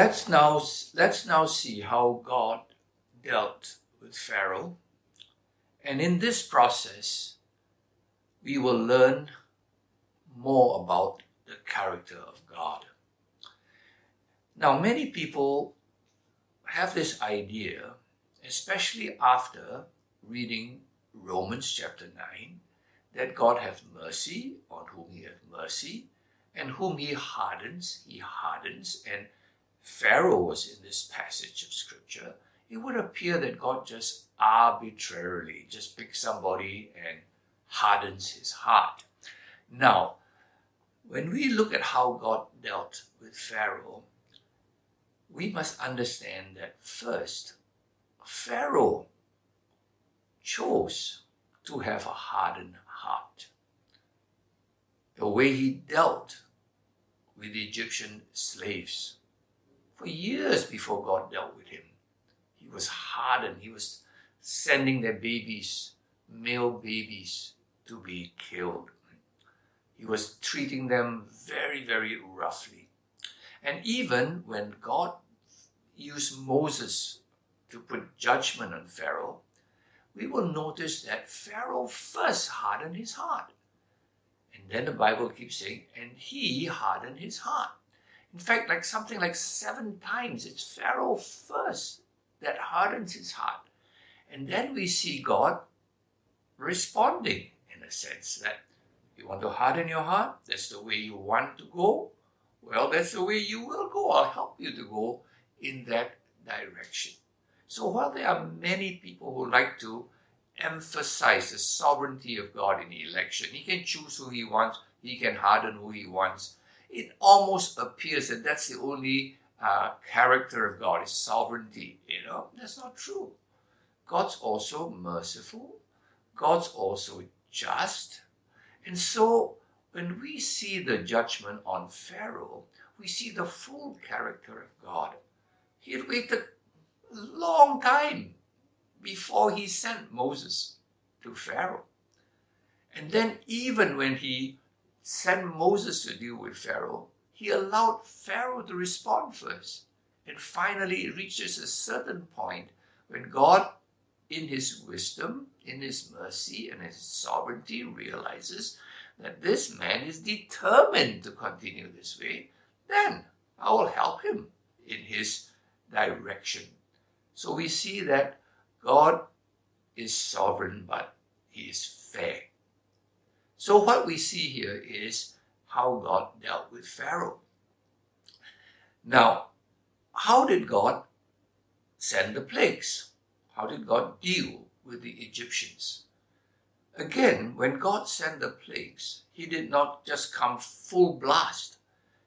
Let's now, let's now see how God dealt with Pharaoh. And in this process, we will learn more about the character of God. Now, many people have this idea, especially after reading Romans chapter 9, that God have mercy on whom he has mercy, and whom he hardens, he hardens. And Pharaoh was in this passage of scripture. It would appear that God just arbitrarily just picks somebody and hardens his heart. Now, when we look at how God dealt with Pharaoh, we must understand that first, Pharaoh chose to have a hardened heart. The way he dealt with the Egyptian slaves for years before God dealt with him, he was hardened. He was sending their babies, male babies, to be killed. He was treating them very, very roughly. And even when God used Moses to put judgment on Pharaoh, we will notice that Pharaoh first hardened his heart. And then the Bible keeps saying, and he hardened his heart. In fact, like something like seven times, it's Pharaoh first that hardens his heart. And then we see God responding in a sense that you want to harden your heart, that's the way you want to go. Well, that's the way you will go. I'll help you to go in that direction. So while there are many people who like to emphasize the sovereignty of God in the election, He can choose who He wants, He can harden who He wants. It almost appears that that's the only uh, character of God is sovereignty. You know, that's not true. God's also merciful. God's also just. And so when we see the judgment on Pharaoh, we see the full character of God. He had waited a long time before he sent Moses to Pharaoh. And then, even when he sent Moses to deal with Pharaoh, he allowed Pharaoh to respond first. And finally, it reaches a certain point when God, in his wisdom, in his mercy, and his sovereignty, realizes that this man is determined to continue this way, then I will help him in his direction. So we see that God is sovereign, but he is fair. So what we see here is how God dealt with Pharaoh. Now, how did God send the plagues? How did God deal with the Egyptians? Again, when God sent the plagues, He did not just come full blast.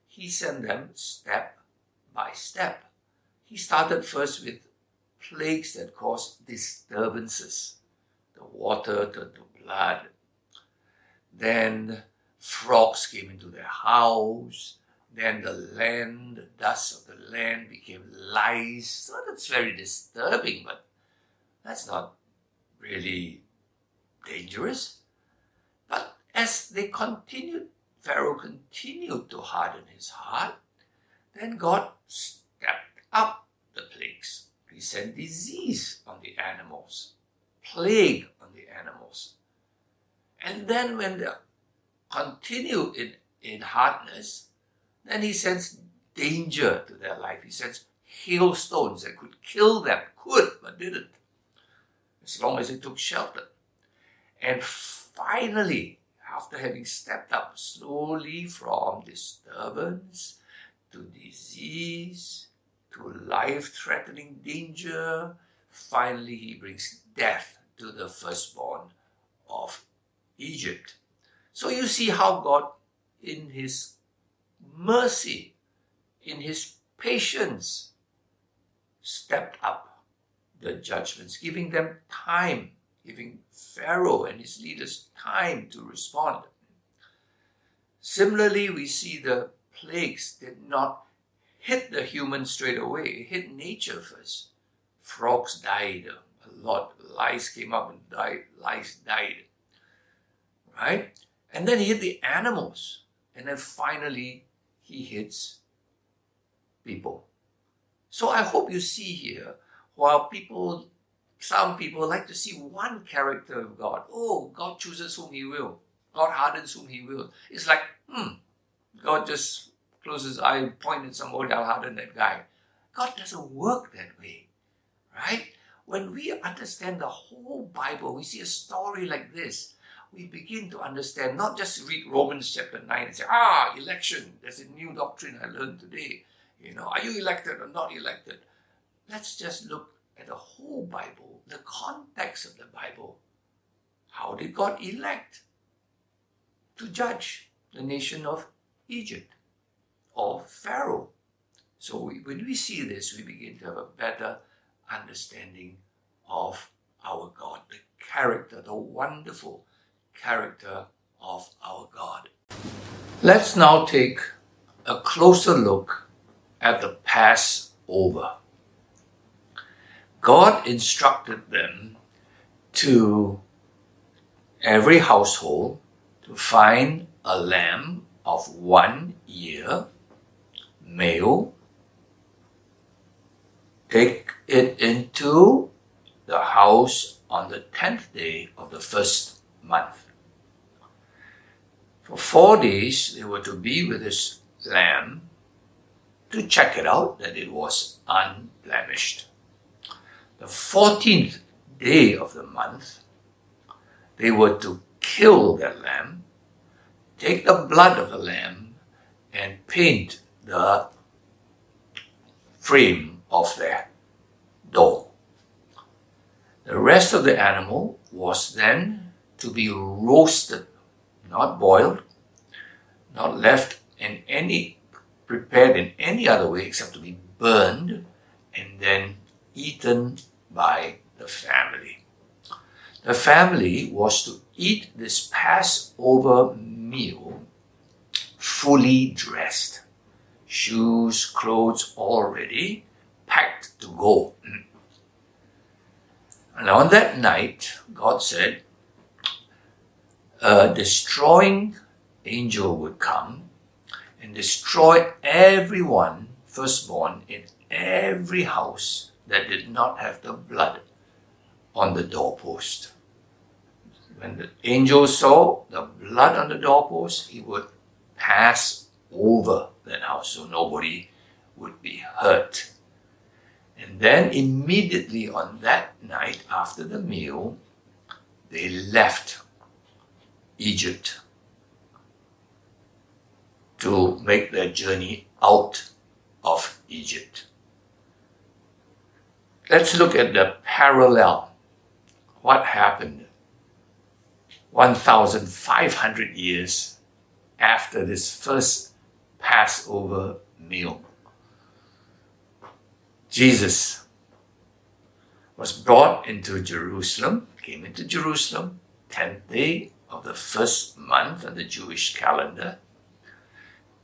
He sent them step by step. He started first with plagues that caused disturbances. The water turned to blood. Then frogs came into their house. Then the land, the dust of the land became lice. So that's very disturbing, but that's not really dangerous. But as they continued, Pharaoh continued to harden his heart, then God stepped up the plagues. He sent disease on the animals, plague on the animals. And then when they continue in, in hardness, then he sends danger to their life. He sends hailstones that could kill them, could, but didn't, as long as they took shelter. And finally, after having stepped up slowly from disturbance to disease to life threatening danger, finally he brings death to the firstborn of Egypt. So you see how God, in his mercy, in his patience, stepped up the judgments, giving them time, giving Pharaoh and his leaders time to respond. Similarly, we see the plagues did not hit the human straight away, it hit nature first. Frogs died a lot, lice came up and died, lice died. Right? And then he hit the animals. And then finally, he hits people. So I hope you see here, while people, some people like to see one character of God. Oh, God chooses whom He will. God hardens whom He will. It's like, hmm, God just closes eye, point at somebody, I'll harden that guy. God doesn't work that way, right? When we understand the whole Bible, we see a story like this, we begin to understand, not just read Romans chapter 9 and say, ah, election, there's a new doctrine I learned today. You know, are you elected or not elected? Let's just look at the whole Bible, the context of the Bible. How did God elect to judge the nation of Egypt or Pharaoh? So we, when we see this, we begin to have a better understanding of our God, the character, the wonderful character of our God. Let's now take a closer look at the Passover. God instructed them to every household to find a lamb of one year, male, take it into the house on the tenth day of the first month. For four days they were to be with this lamb to check it out that it was unblemished. The 14th day of the month, they were to kill that lamb, take the blood of the lamb, and paint the frame of their door. The rest of the animal was then to be roasted, not boiled, not left in any prepared in any other way except to be burned and then eaten by the family. The family was to eat this Passover meal fully dressed, shoes, clothes all ready, packed to go. And on that night, God said, a destroying angel would come and destroy everyone firstborn in every house that did not have the blood on the doorpost. When the angel saw the blood on the doorpost, he would pass over that house so nobody would be hurt. And then immediately on that night after the meal, they left Egypt to make their journey out of Egypt. Let's look at the parallel. What happened 1,500 years after this first Passover meal? Jesus was brought into Jerusalem, came into Jerusalem, 10th day of the first month on the Jewish calendar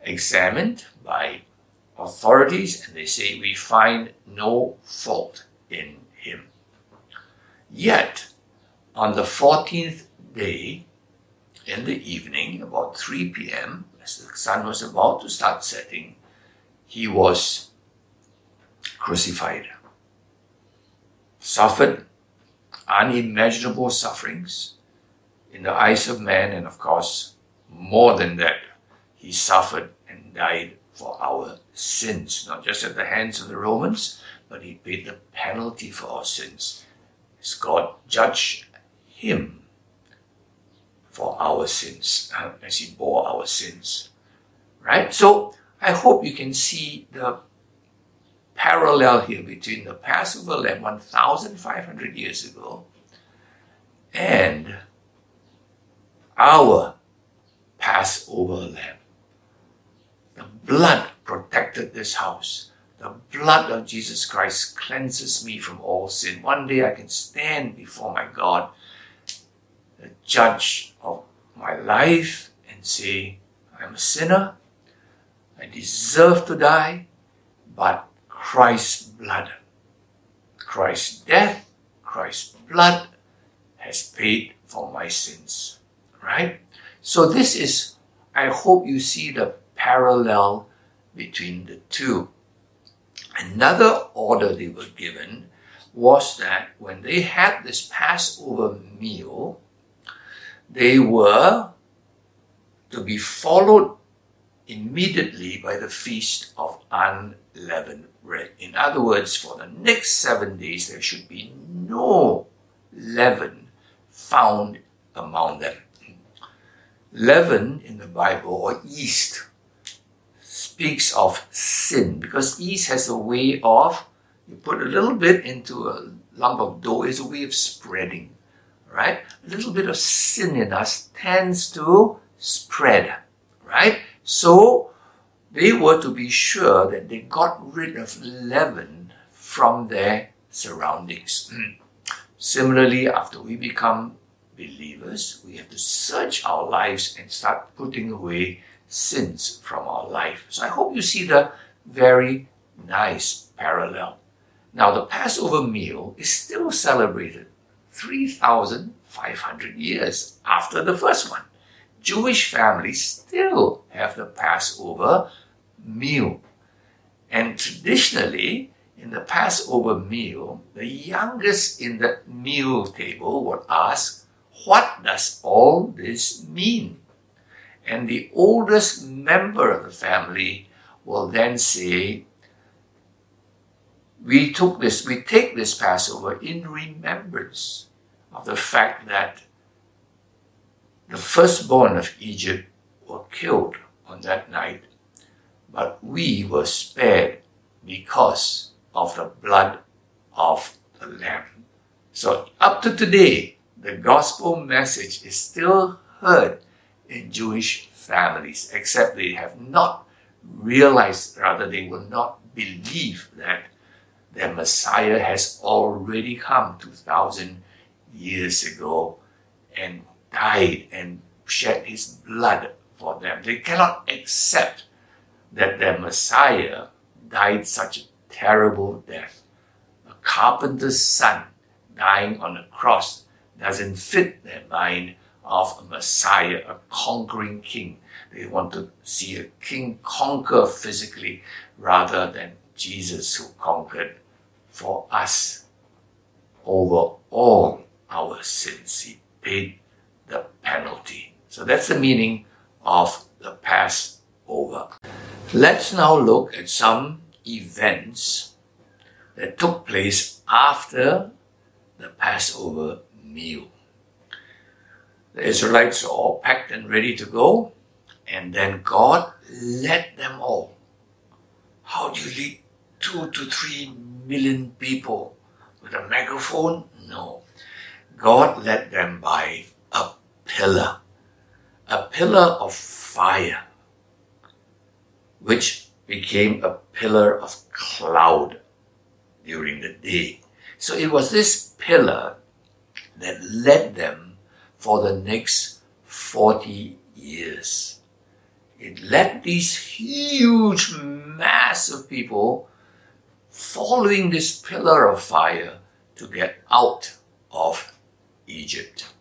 examined by authorities and they say we find no fault in him. Yet, on the 14th day, in the evening, about 3 p.m., as the sun was about to start setting, he was crucified. Suffered unimaginable sufferings in the eyes of man, and of course, more than that, he suffered and died for our sins, not just at the hands of the Romans, but he paid the penalty for our sins. As God judged him for our sins, uh, as he bore our sins. Right? So I hope you can see the parallel here between the Passover lamb 1,500 years ago and our Passover lamb The blood protected this house. The blood of Jesus Christ cleanses me from all sin. One day I can stand before my God, the judge of my life, and say, I'm a sinner. I deserve to die, but Christ's blood, Christ's death, Christ's blood has paid for my sins. Right? So this is, I hope you see the parallel between the two. Another order they were given was that when they had this Passover meal, they were to be followed immediately by the feast of unleavened bread. In other words, for the next seven days, there should be no leaven found among them. Leaven in the Bible, or yeast, speaks of sin because yeast has a way of, you put a little bit into a lump of dough, is a way of spreading, right? A little bit of sin in us tends to spread, right? So they were to be sure that they got rid of leaven from their surroundings. Similarly, after we become believers, we have to search our lives and start putting away sins from our life. So I hope you see the very nice parallel. Now, the Passover meal is still celebrated 3,500 years after the first one. Jewish families still have the Passover meal. And traditionally, in the Passover meal, the youngest in the meal table would ask, What does all this mean? And the oldest member of the family will then say, We took this, we take this Passover in remembrance of the fact that the firstborn of Egypt were killed on that night, but we were spared because of the blood of the Lamb. So up to today, the gospel message is still heard in Jewish families, except they have not realized, rather, they will not believe that their Messiah has already come 2,000 years ago and died and shed his blood for them. They cannot accept that their Messiah died such a terrible death. A carpenter's son dying on a cross doesn't fit their mind of a Messiah, a conquering king. They want to see a king conquer physically rather than Jesus who conquered for us over all our sins. He paid the penalty. So that's the meaning of the Passover. Let's now look at some events that took place after the Passover meal. The Israelites are all packed and ready to go, and then God led them all. How do you lead two to three million people with a megaphone? No. God led them by a pillar, a pillar of fire, which became a pillar of cloud during the day. So it was this pillar that led them for the next 40 years. It led these huge mass of people following this pillar of fire to get out of Egypt.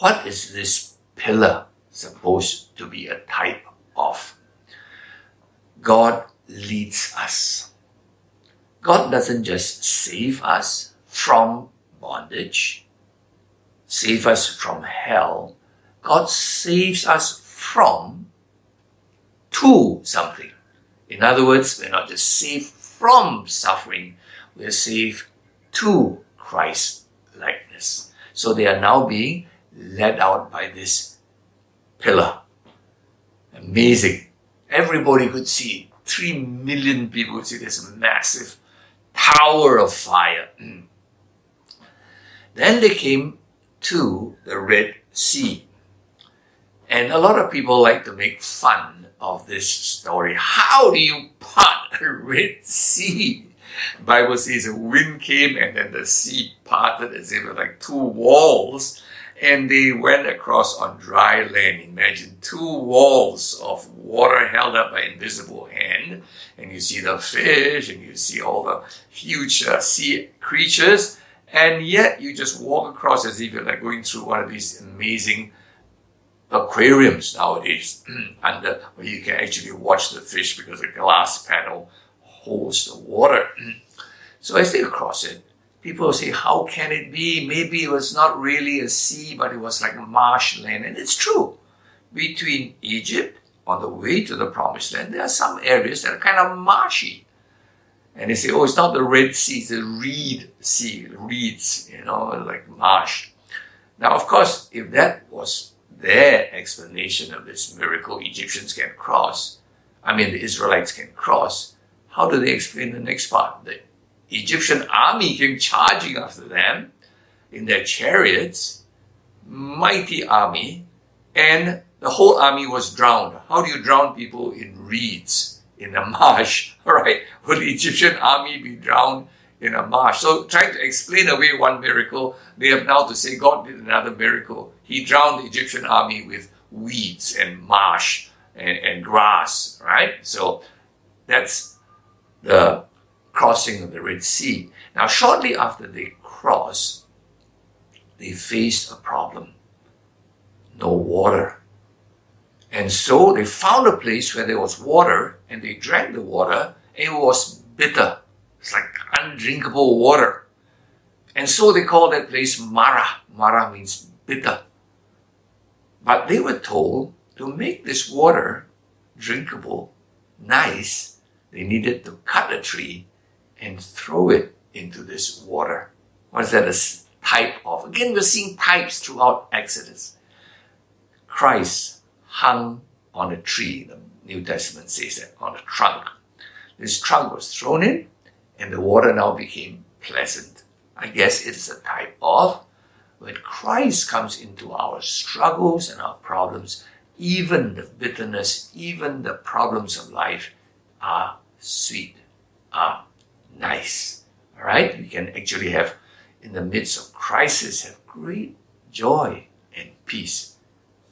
What is this pillar supposed to be a type of? God leads us. God doesn't just save us from bondage, save us from hell. God saves us from to something. In other words, we're not just saved from suffering, we're saved to Christ likeness. So they are now being led out by this pillar. Amazing. Everybody could see. Three million people could see this massive tower of fire. then they came to the Red Sea. And a lot of people like to make fun of this story. How do you part a Red Sea? Bible says a wind came and then the sea parted as if it were like two walls and they went across on dry land. Imagine two walls of water held up by invisible hand, and you see the fish, and you see all the huge uh, sea creatures, and yet you just walk across as if you're like going through one of these amazing aquariums nowadays, under where you can actually watch the fish because the glass panel holds the water. So I they across it, people say, How can it be? Maybe it was not really a sea, but it was like a marshland. And it's true. Between Egypt, on the way to the promised land, there are some areas that are kind of marshy. And they say, Oh, it's not the Red Sea, it's the Reed Sea, reeds, you know, like marsh. Now, of course, if that was their explanation of this miracle, Egyptians can cross, I mean, the Israelites can cross, how do they explain the next part? The Egyptian army came charging after them in their chariots, mighty army, and the whole army was drowned. How do you drown people in reeds, in a marsh? All right. Would the Egyptian army be drowned in a marsh? So trying to explain away one miracle, they have now to say God did another miracle. He drowned the Egyptian army with weeds and marsh and, and grass, right? So that's the crossing of the Red Sea. Now, shortly after they crossed, they faced a problem. No water. And so they found a place where there was water and they drank the water and it was bitter. It's like undrinkable water. And so they called that place Marah. Marah means bitter. But they were told to make this water drinkable, nice, they needed to cut a tree and throw it into this water. What is that a type of? Again, we're seeing types throughout Exodus. Christ hung on a tree. The New Testament says that on a trunk. This trunk was thrown in, and the water now became pleasant. I guess it is a type of when Christ comes into our struggles and our problems, even the bitterness, even the problems of life are sweet, are nice. All right? We can actually have, in the midst of crisis, have great joy and peace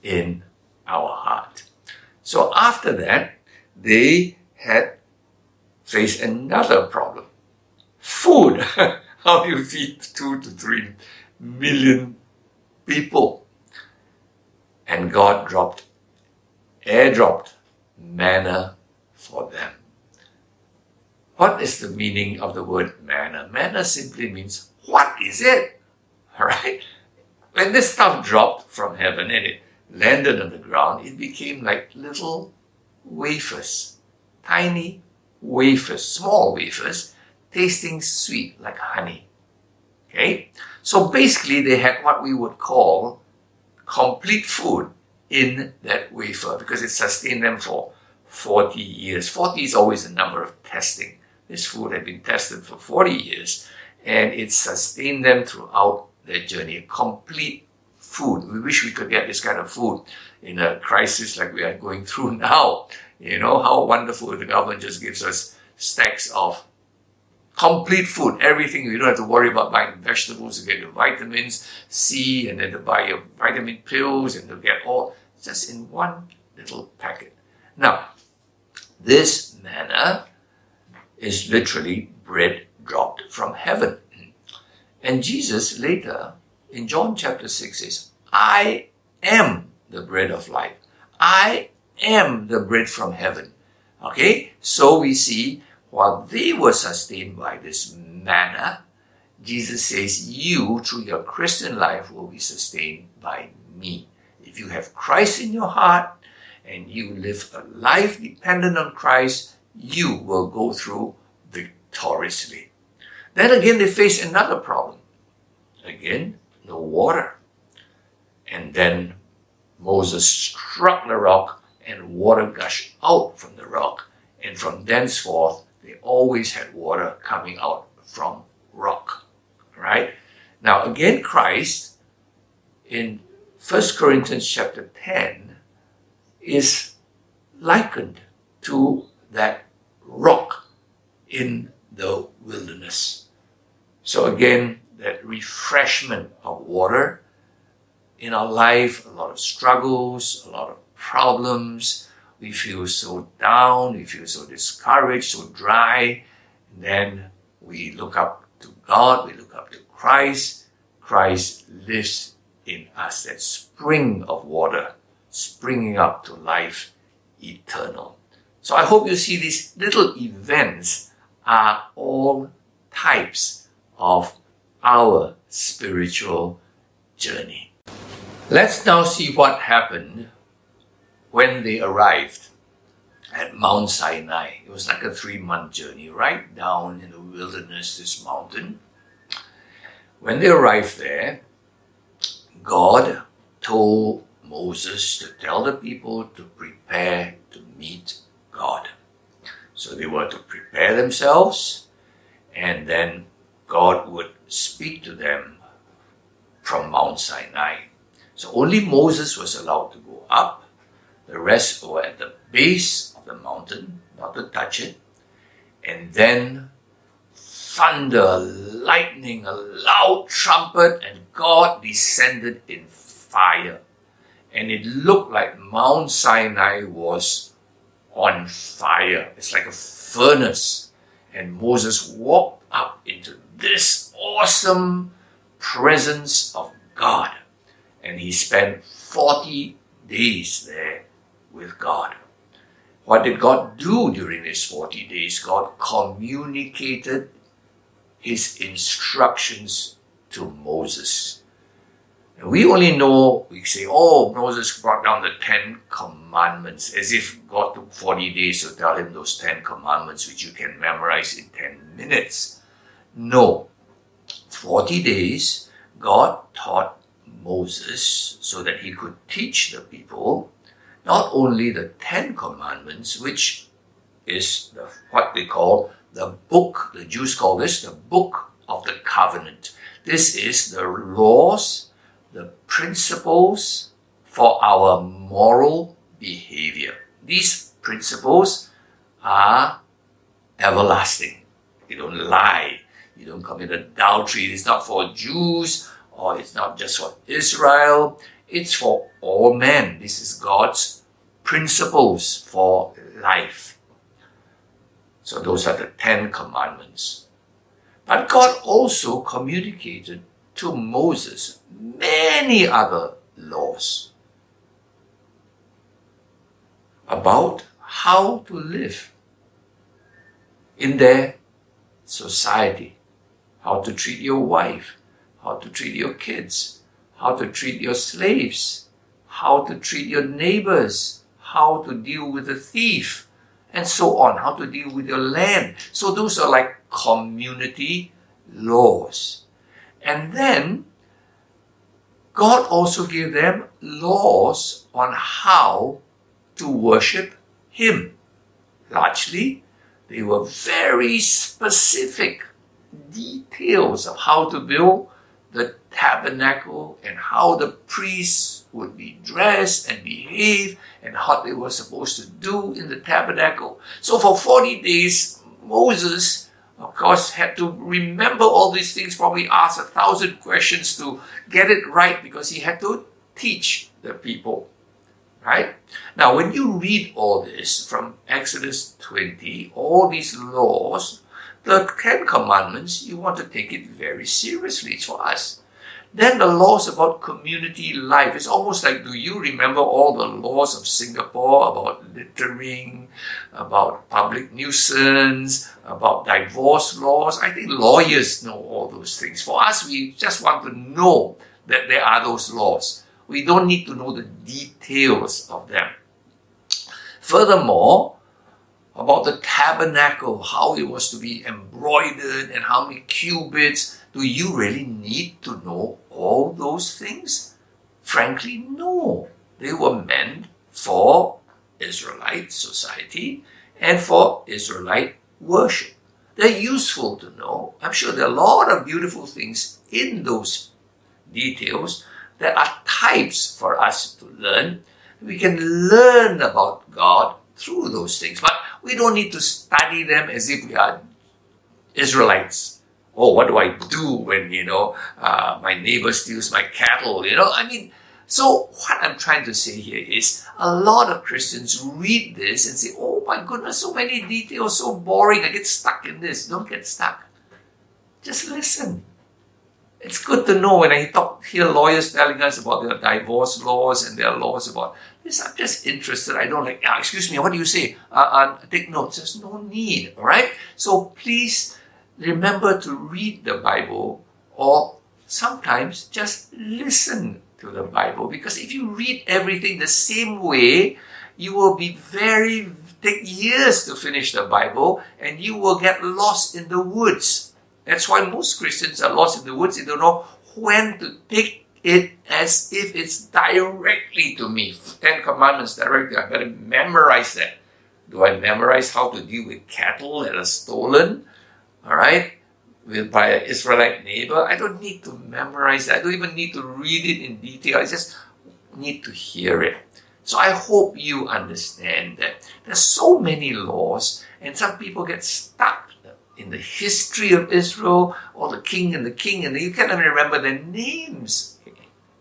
in our heart. So after that, they had faced another problem. Food. How do you feed two to three million people? And God dropped, airdropped manna for them. What is the meaning of the word manna? Manna simply means, what is it? Alright? When this stuff dropped from heaven and it landed on the ground, it became like little wafers. Tiny wafers, small wafers, tasting sweet like honey. Okay? So basically they had what we would call complete food in that wafer because it sustained them for 40 years. 40 is always a number of testing. This food had been tested for 40 years and it sustained them throughout their journey. Complete food. We wish we could get this kind of food in a crisis like we are going through now. You know, how wonderful the government just gives us stacks of complete food, everything. You don't have to worry about buying vegetables to get your vitamins C and then to buy your vitamin pills and to get all just in one little packet. Now, this manna is literally bread dropped from heaven. And Jesus later in John chapter 6 says, I am the bread of life. I am the bread from heaven. Okay, so we see while they were sustained by this manna, Jesus says, You, through your Christian life, will be sustained by me. If you have Christ in your heart and you live a life dependent on Christ, you will go through victoriously. Then again, they face another problem. Again, no water. And then Moses struck the rock and water gushed out from the rock. And from thenceforth, they always had water coming out from rock. Right? Now, again, Christ in 1 Corinthians chapter 10 is likened to that rock in the wilderness. So again, that refreshment of water in our life, a lot of struggles, a lot of problems. We feel so down, we feel so discouraged, so dry. And then we look up to God, we look up to Christ. Christ lives in us, that spring of water springing up to life eternal. So I hope you see these little events are all types of our spiritual journey. Let's now see what happened when they arrived at Mount Sinai. It was like a three month journey, right down in the wilderness, this mountain. When they arrived there, God told Moses to tell the people to prepare to meet God. So they were to prepare themselves, and then God would speak to them from Mount Sinai. So only Moses was allowed to go up. The rest were at the base of the mountain, not to touch it. And then thunder, lightning, a loud trumpet, and God descended in fire. And it looked like Mount Sinai was on fire. It's like a furnace. And Moses walked up into this awesome presence of God. And he spent 40 days there with God. What did God do during these 40 days? God communicated his instructions to Moses. And we only know, we say, oh, Moses brought down the Ten Commandments, as if God took 40 days to tell him those Ten Commandments, which you can memorize in 10 minutes. No. 40 days, God taught Moses so that he could teach the people not only the Ten Commandments, which is the, what they call the book, the Jews call this the book of the covenant. This is the laws, the principles for our moral behavior. These principles are everlasting. You don't lie. You don't commit adultery. It's not for Jews or it's not just for Israel. It's for all men. This is God's principles for life. So those are the Ten Commandments. But God also communicated to Moses many other laws about how to live in their society, how to treat your wife, how to treat your kids, how to treat your slaves, how to treat your neighbors, how to deal with a thief, and so on, how to deal with your land. So those are like community laws. And then God also gave them laws on how to worship Him. Largely, they were very specific details of how to build the tabernacle and how the priests would be dressed and behave and what they were supposed to do in the tabernacle. So for 40 days, Moses, of course, had to remember all these things, probably ask a thousand questions to get it right because he had to teach the people. Right? Now, when you read all this from Exodus 20, all these laws, the Ten Commandments, you want to take it very seriously. It's for us. Then the laws about community life. It's almost like, do you remember all the laws of Singapore about littering, about public nuisance, about divorce laws? I think lawyers know all those things. For us, we just want to know that there are those laws. We don't need to know the details of them. Furthermore, about the tabernacle, how it was to be embroidered and how many cubits. Do you really need to know all those things? Frankly, no. They were meant for Israelite society and for Israelite worship. They're useful to know. I'm sure there are a lot of beautiful things in those details that are types for us to learn. We can learn about God through those things. But we don't need to study them as if we are Israelites. Oh, what do I do when, you know, uh, my neighbor steals my cattle? You know, I mean, so what I'm trying to say here is a lot of Christians read this and say, oh my goodness, so many details, so boring. I get stuck in this. Don't get stuck. Just listen. it's good to know when I talk, hear lawyers telling us about their divorce laws and their laws about this. I'm just interested. I don't like, ah, excuse me, what do you say? Uh, uh, take notes. There's no need, all right? So please remember to read the Bible or sometimes just listen to the Bible because if you read everything the same way, you will be very, take years to finish the Bible and you will get lost in the woods. That's why most Christians are lost in the woods. They don't know when to take it as if it's directly to me. Ten Commandments directly. I better memorize that. Do I memorize how to deal with cattle that are stolen? All right with by an Israelite neighbor. I don't need to memorize that. I don't even need to read it in detail. I just need to hear it. So I hope you understand that there's so many laws, and some people get stuck in the history of Israel, or the king and the king, and you can't even remember their names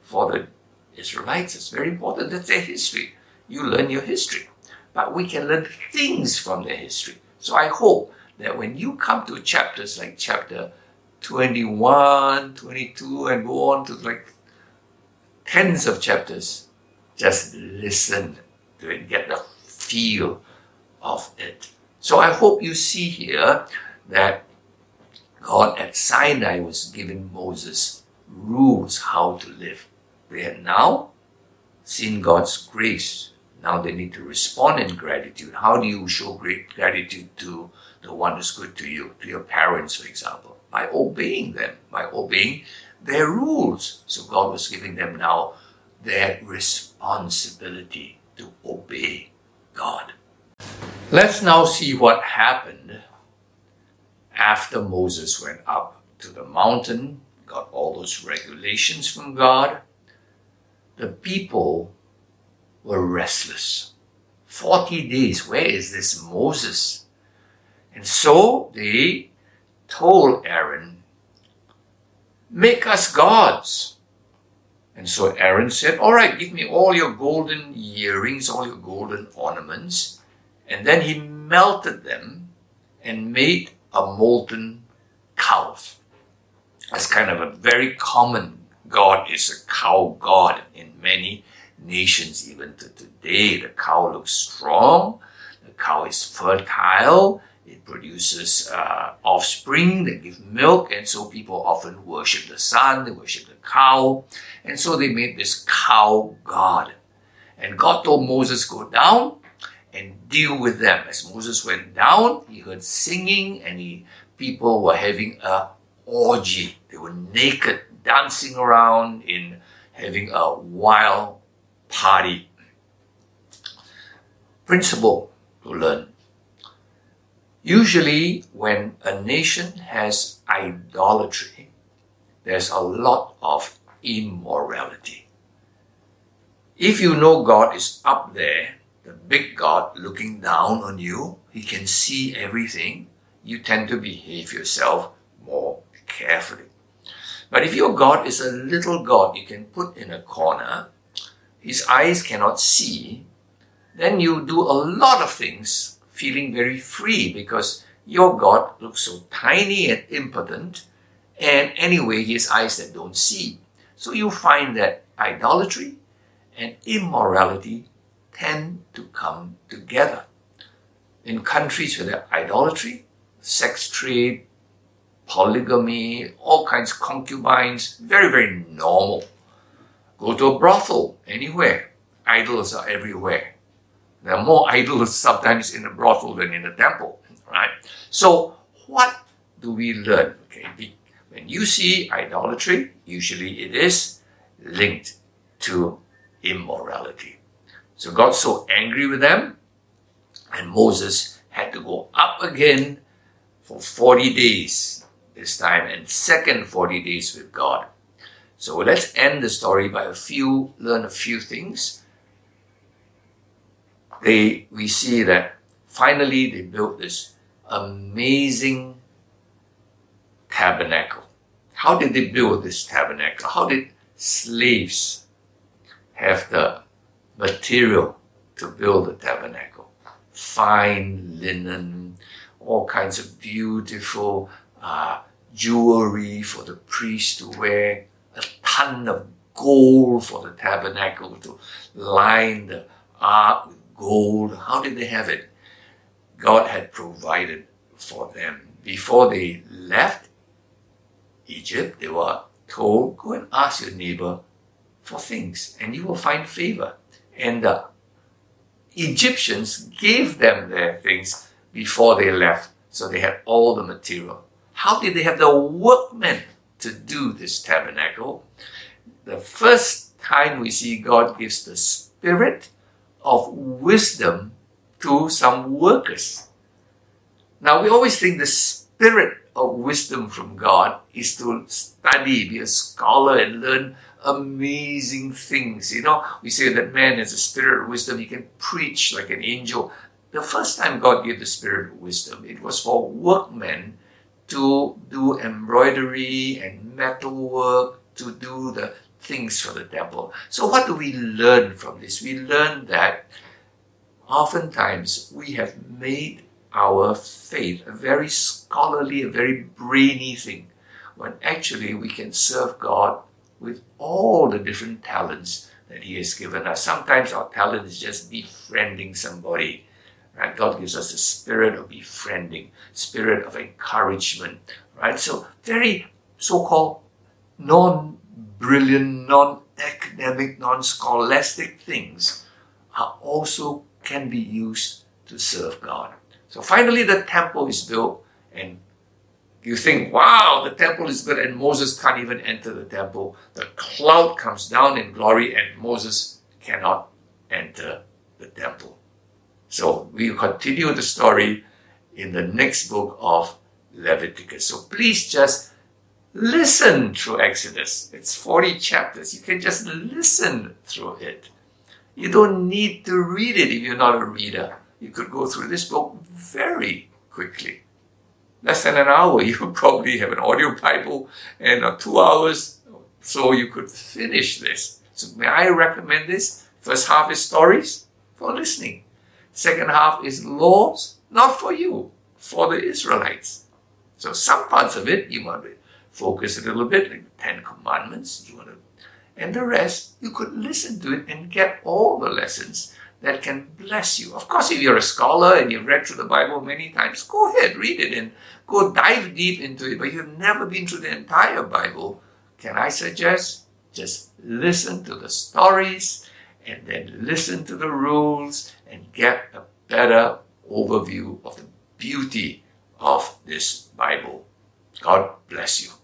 for the Israelites. It's very important. That's their history. You learn your history. But we can learn things from their history. So I hope that when you come to chapters like chapter 21, 22, and go on to like tens of chapters, just listen to it, get the feel of it. So I hope you see here that God at Sinai was giving Moses rules how to live. They had now seen God's grace. Now they need to respond in gratitude. How do you show great gratitude to the one who's good to you, to your parents, for example, by obeying them, by obeying their rules. So God was giving them now their responsibility to obey God. Let's now see what happened after Moses went up to the mountain, got all those regulations from God. The people were restless. 40 days, where is this Moses? And so they told Aaron, Make us gods. And so Aaron said, All right, give me all your golden earrings, all your golden ornaments. And then he melted them and made a molten calf. That's kind of a very common god, is a cow god in many nations, even to today. The cow looks strong, the cow is fertile, it produces uh, offspring that give milk, and so people often worship the sun, they worship the cow, and so they made this cow god. And God told Moses, Go down and deal with them. As Moses went down, he heard singing, and he, people were having a orgy. They were naked, dancing around in having a wild party. Principle to learn Usually, when a nation has idolatry, there's a lot of immorality. If you know God is up there, the big God looking down on you, He can see everything, you tend to behave yourself more carefully. But if your God is a little God you can put in a corner, His eyes cannot see, then you do a lot of things feeling very free because your God looks so tiny and impotent, and anyway, he has eyes that don't see. So you find that idolatry and immorality tend to come together. In countries where there's idolatry, sex trade, polygamy, all kinds of concubines, very, very normal. Go to a brothel, anywhere. Idols are everywhere. There are more idols sometimes in a brothel than in a temple, right? So what do we learn? Okay, when you see idolatry, usually it is linked to immorality. So God's so angry with them, and Moses had to go up again for 40 days this time, and second 40 days with God. So let's end the story by a few, learn a few things they we see that finally they built this amazing tabernacle. How did they build this tabernacle? How did slaves have the material to build the tabernacle? Fine linen, all kinds of beautiful uh, jewelry for the priest to wear, a ton of gold for the tabernacle to line the ark with gold. How did they have it? God had provided for them. Before they left Egypt, they were told, go and ask your neighbor for things and you will find favor. And the Egyptians gave them their things before they left. So they had all the material. How did they have the workmen to do this tabernacle? The first time we see God gives the spirit of wisdom to some workers. Now we always think the spirit of wisdom from God is to study, be a scholar and learn amazing things. You know, we say that man has a spirit of wisdom, he can preach like an angel. The first time God gave the spirit of wisdom, it was for workmen to do embroidery and metal work, to do the things for the temple. So what do we learn from this? We learn that oftentimes we have made our faith a very scholarly, a very brainy thing, when actually we can serve God with all the different talents that He has given us. Sometimes our talent is just befriending somebody. Right? God gives us the spirit of befriending, spirit of encouragement. Right? So very so-called non-brilliant, non-academic, non-scholastic things are also can be used to serve God. So finally the temple is built and you think, wow, the temple is good, and Moses can't even enter the temple. The cloud comes down in glory, and Moses cannot enter the temple. So we continue the story in the next book of Leviticus. So please just listen through Exodus. It's 40 chapters. You can just listen through it. You don't need to read it if you're not a reader. You could go through this book very quickly less than an hour, you probably have an audio Bible and uh, two hours, so you could finish this. So may I recommend this? First half is stories for listening. Second half is laws, not for you, for the Israelites. So some parts of it you want to focus a little bit, like the Ten Commandments. You want to, and the rest you could listen to it and get all the lessons that can bless you. Of course, if you're a scholar and you've read through the Bible many times, go ahead, read it and go dive deep into it. But you've never been through the entire Bible. Can I suggest just listen to the stories and then listen to the rules and get a better overview of the beauty of this Bible. God bless you.